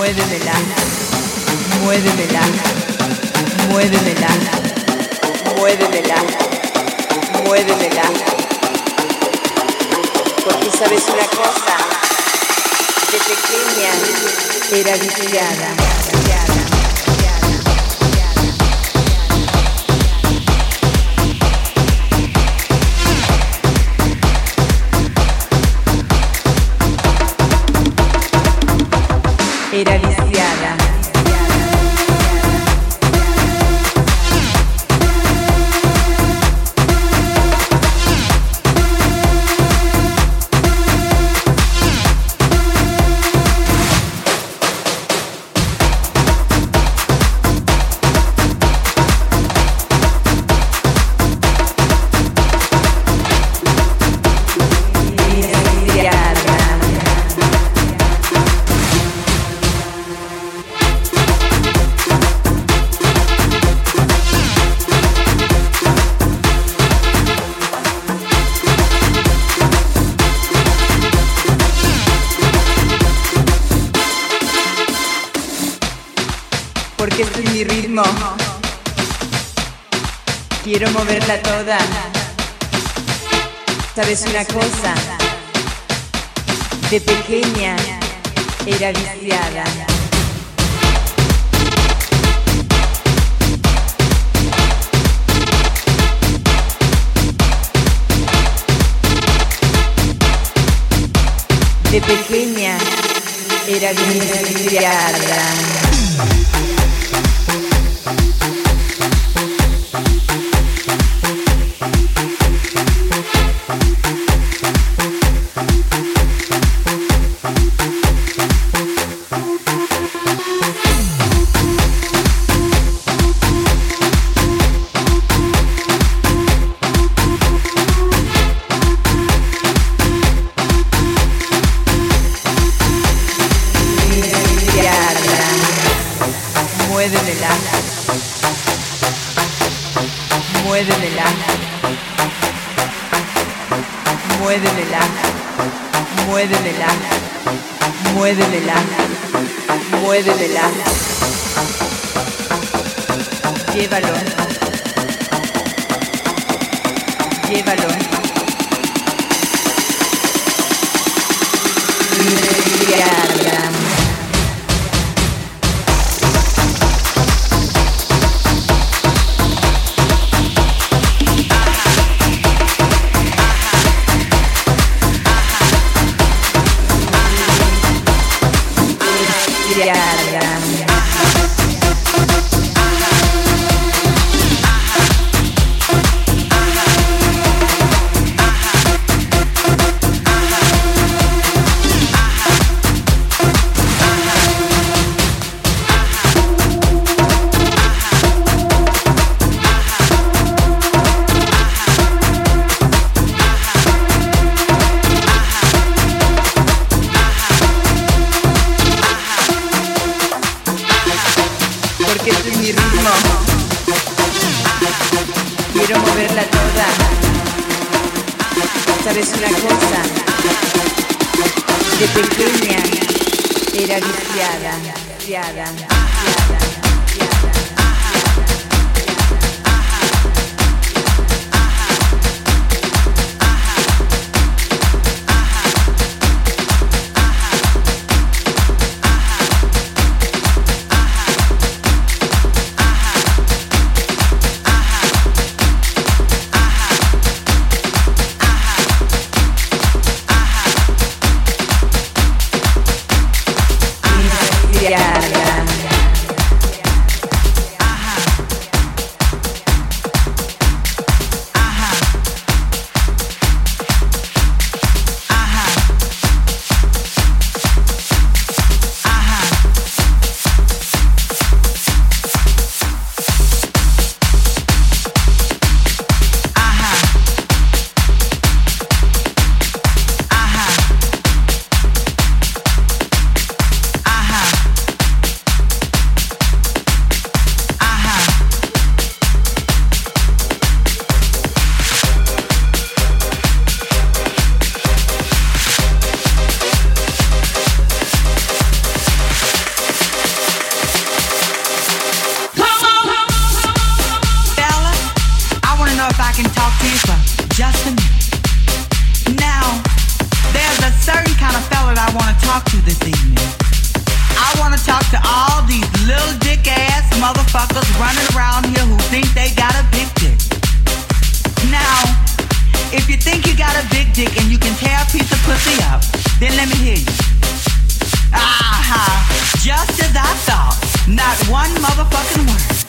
Muévemela. Muévemela. Muévemela. Muévemela. Muévemela. Porque sabes una cosa. De pequeña era viciada. Era viciada. Una cosa? De pequeña era viciada. De pequeña era viciada. ¿Sabes una cosa? De pequeña era viciada, viciada, viciada. Then let me hear you. Ah ha! just as I thought, not one motherfucking word.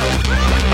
Bye.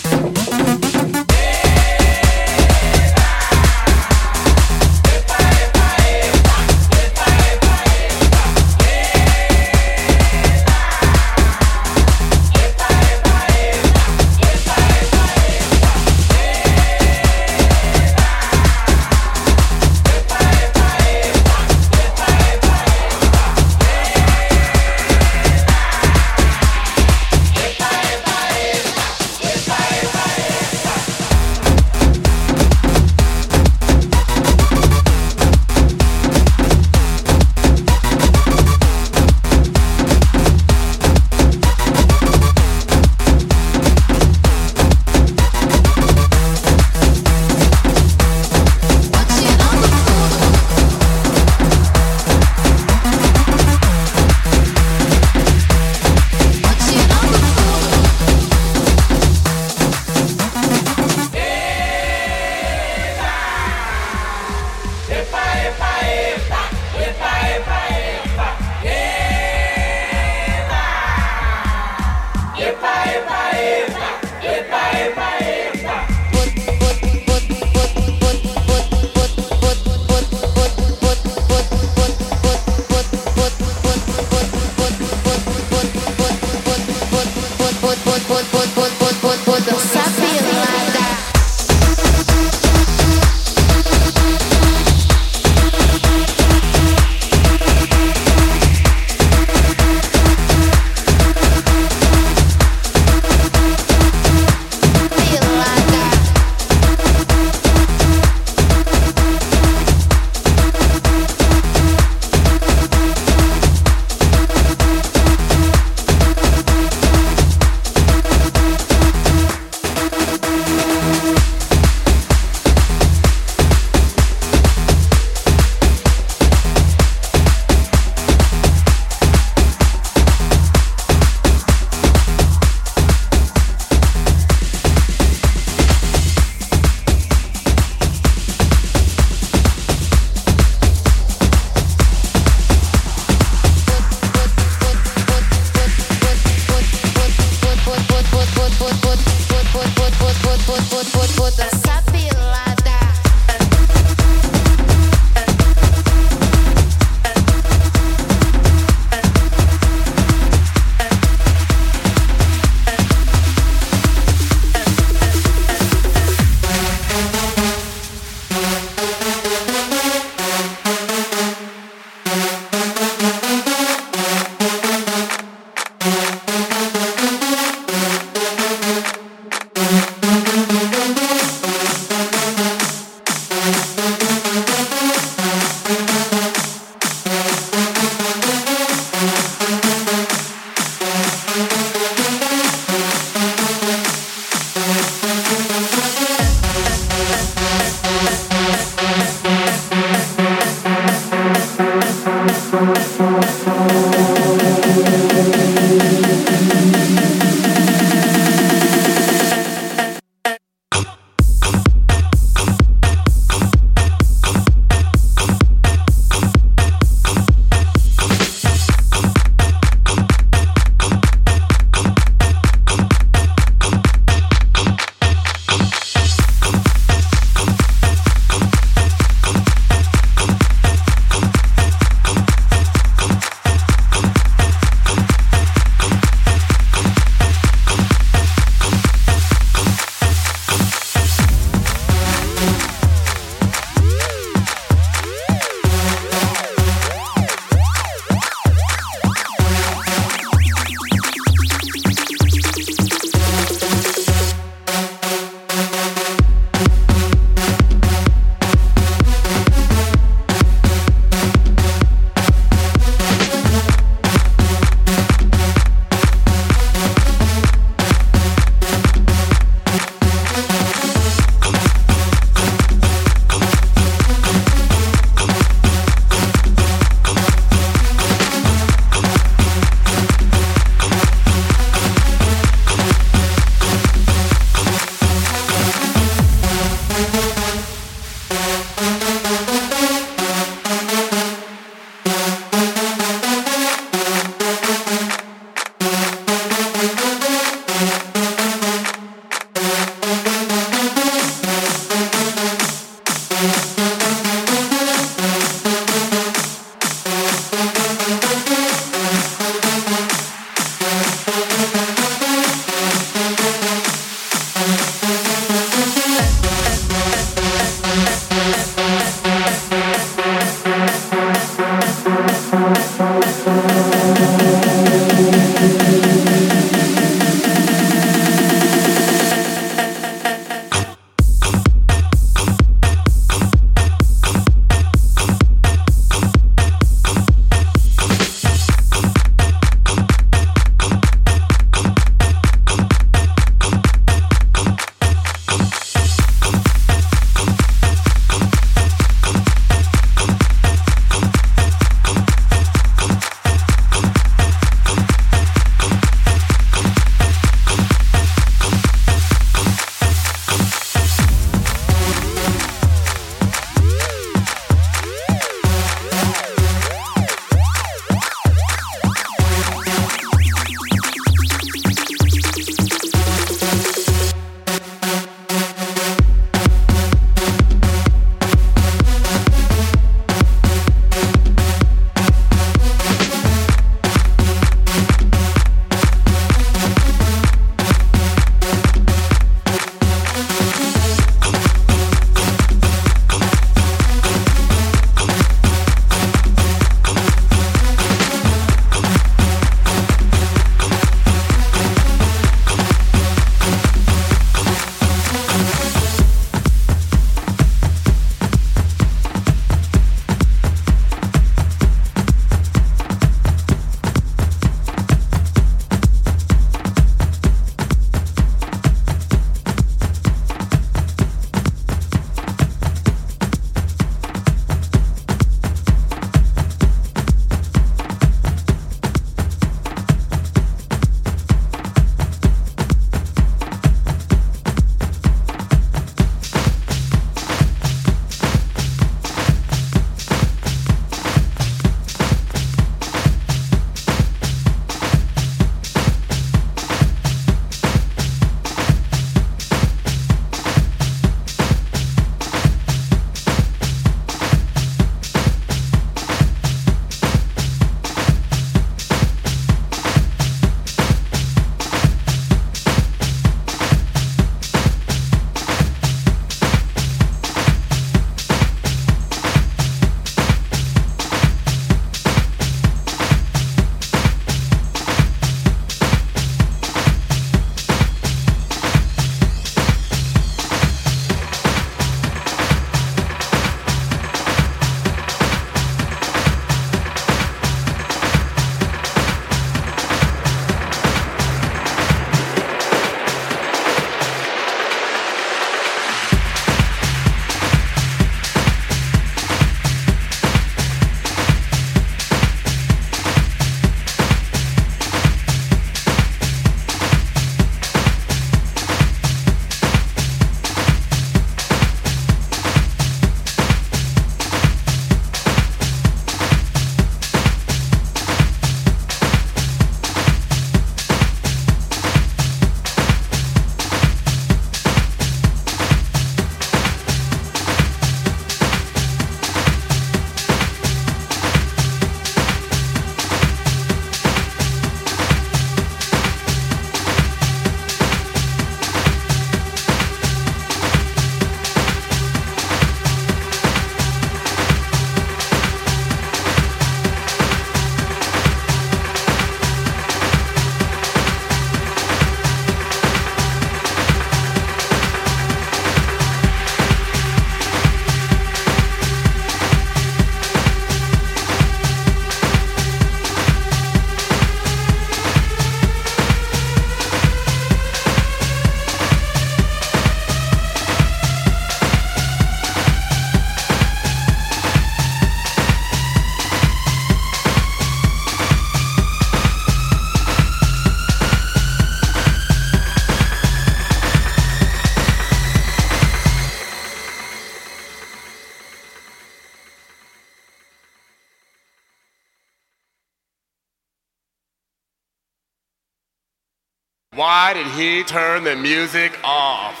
he turned the music off.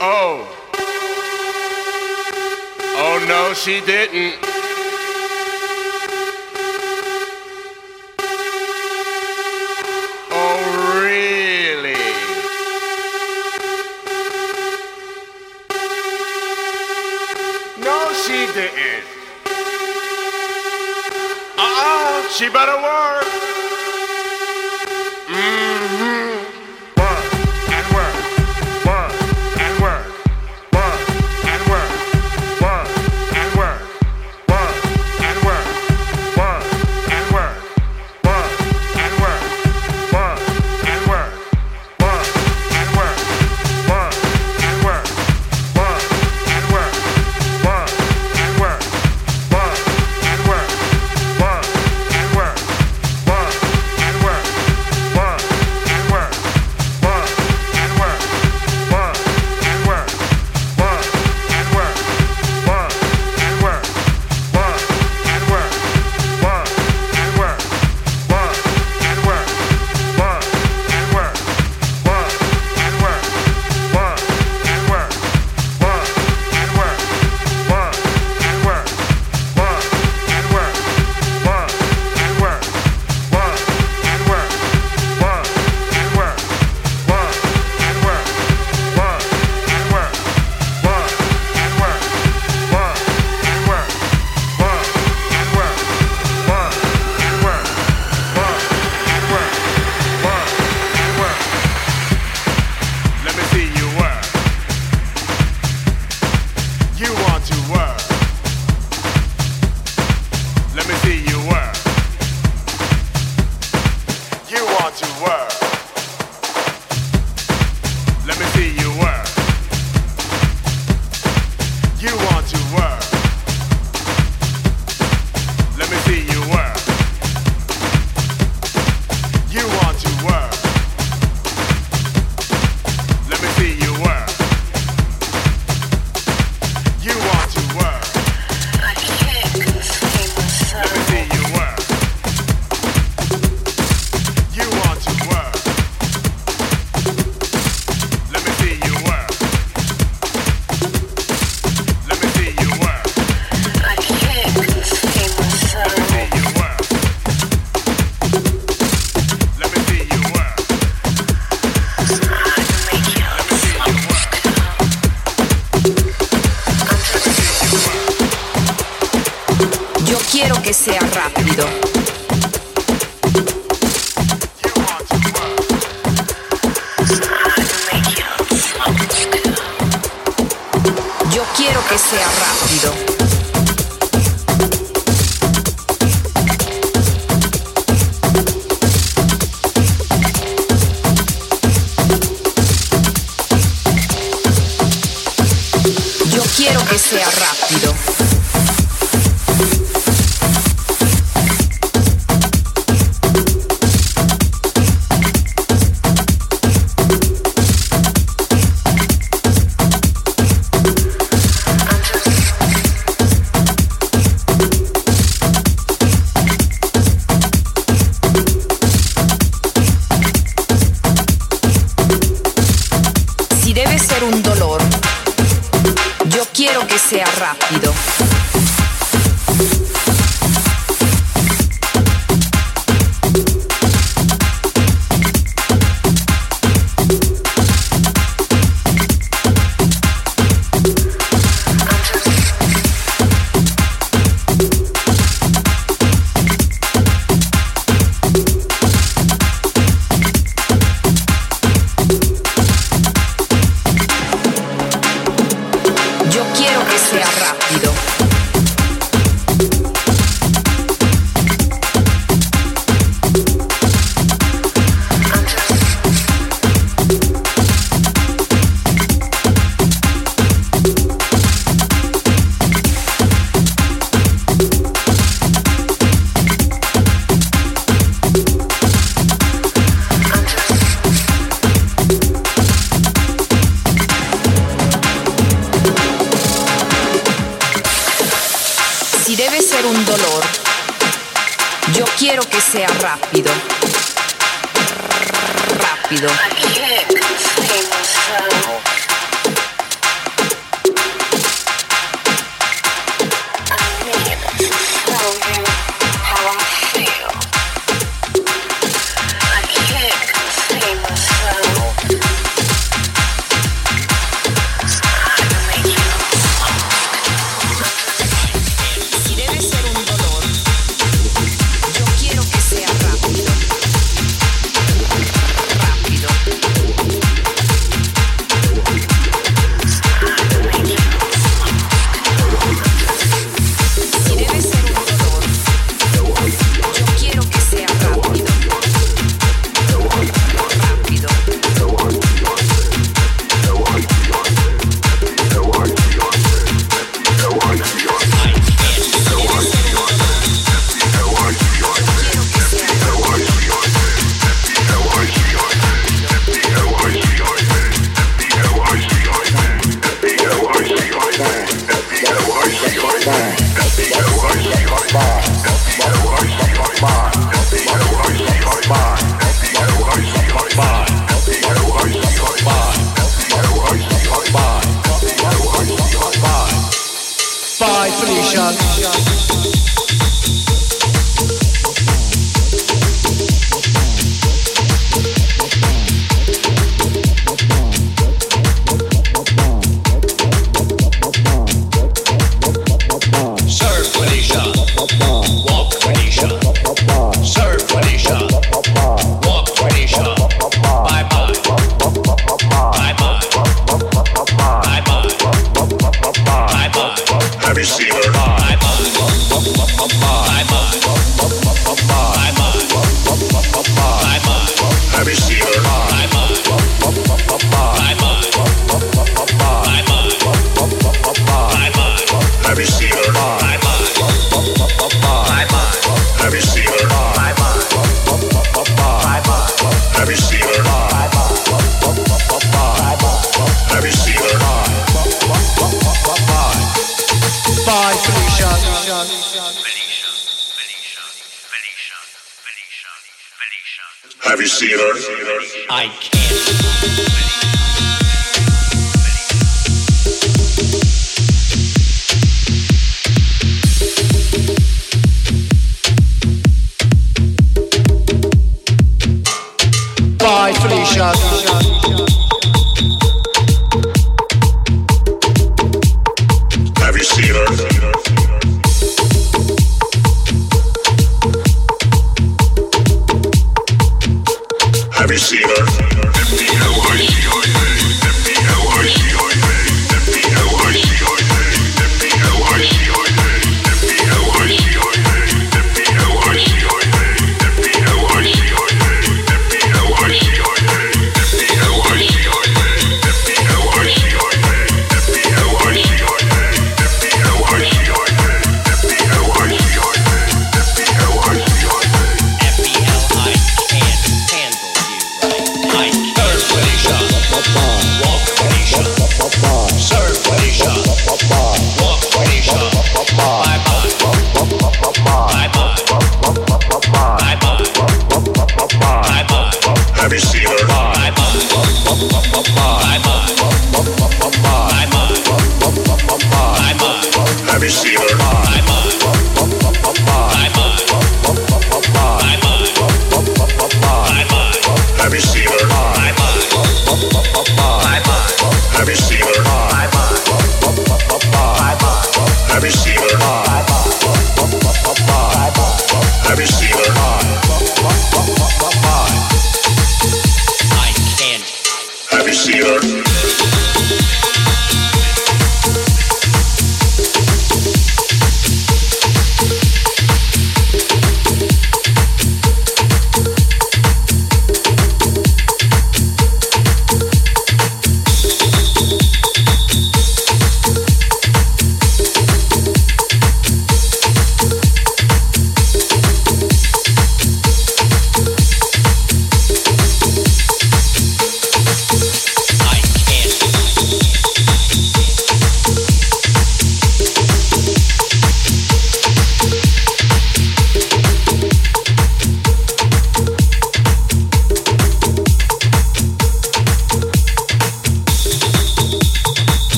Oh. Oh no, she didn't. Oh, really? No, she didn't. Uh-uh, she better sea rápido. Yo quiero que sea rápido.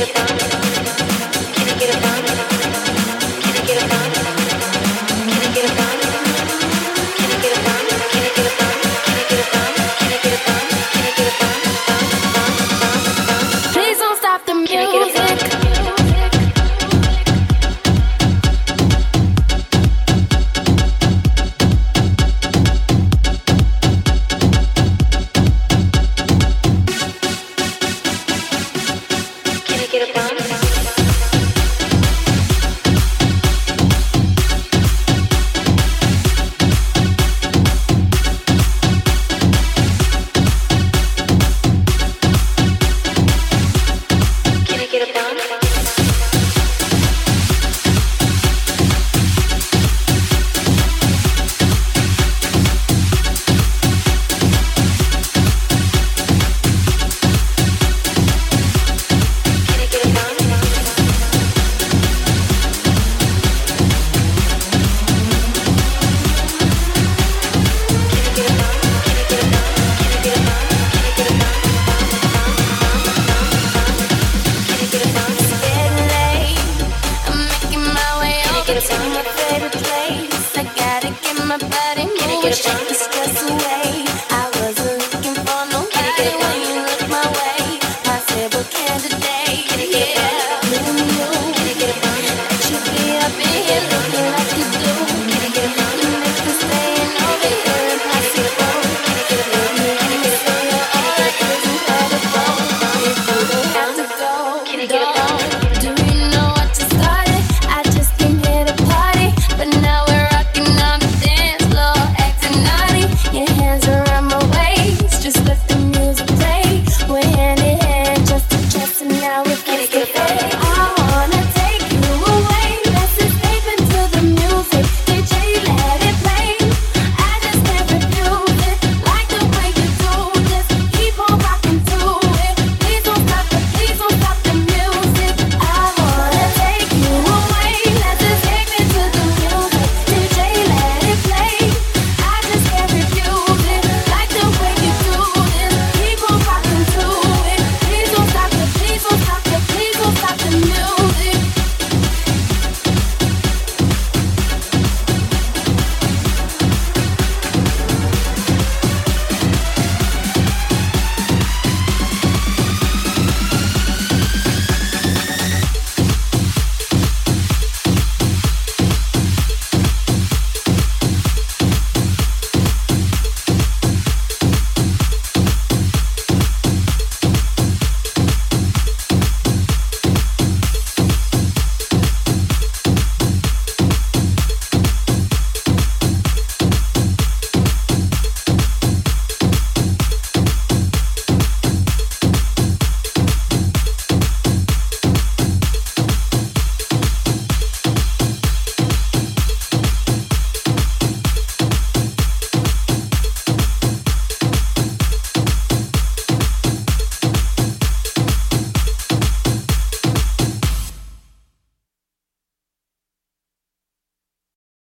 Goodbye.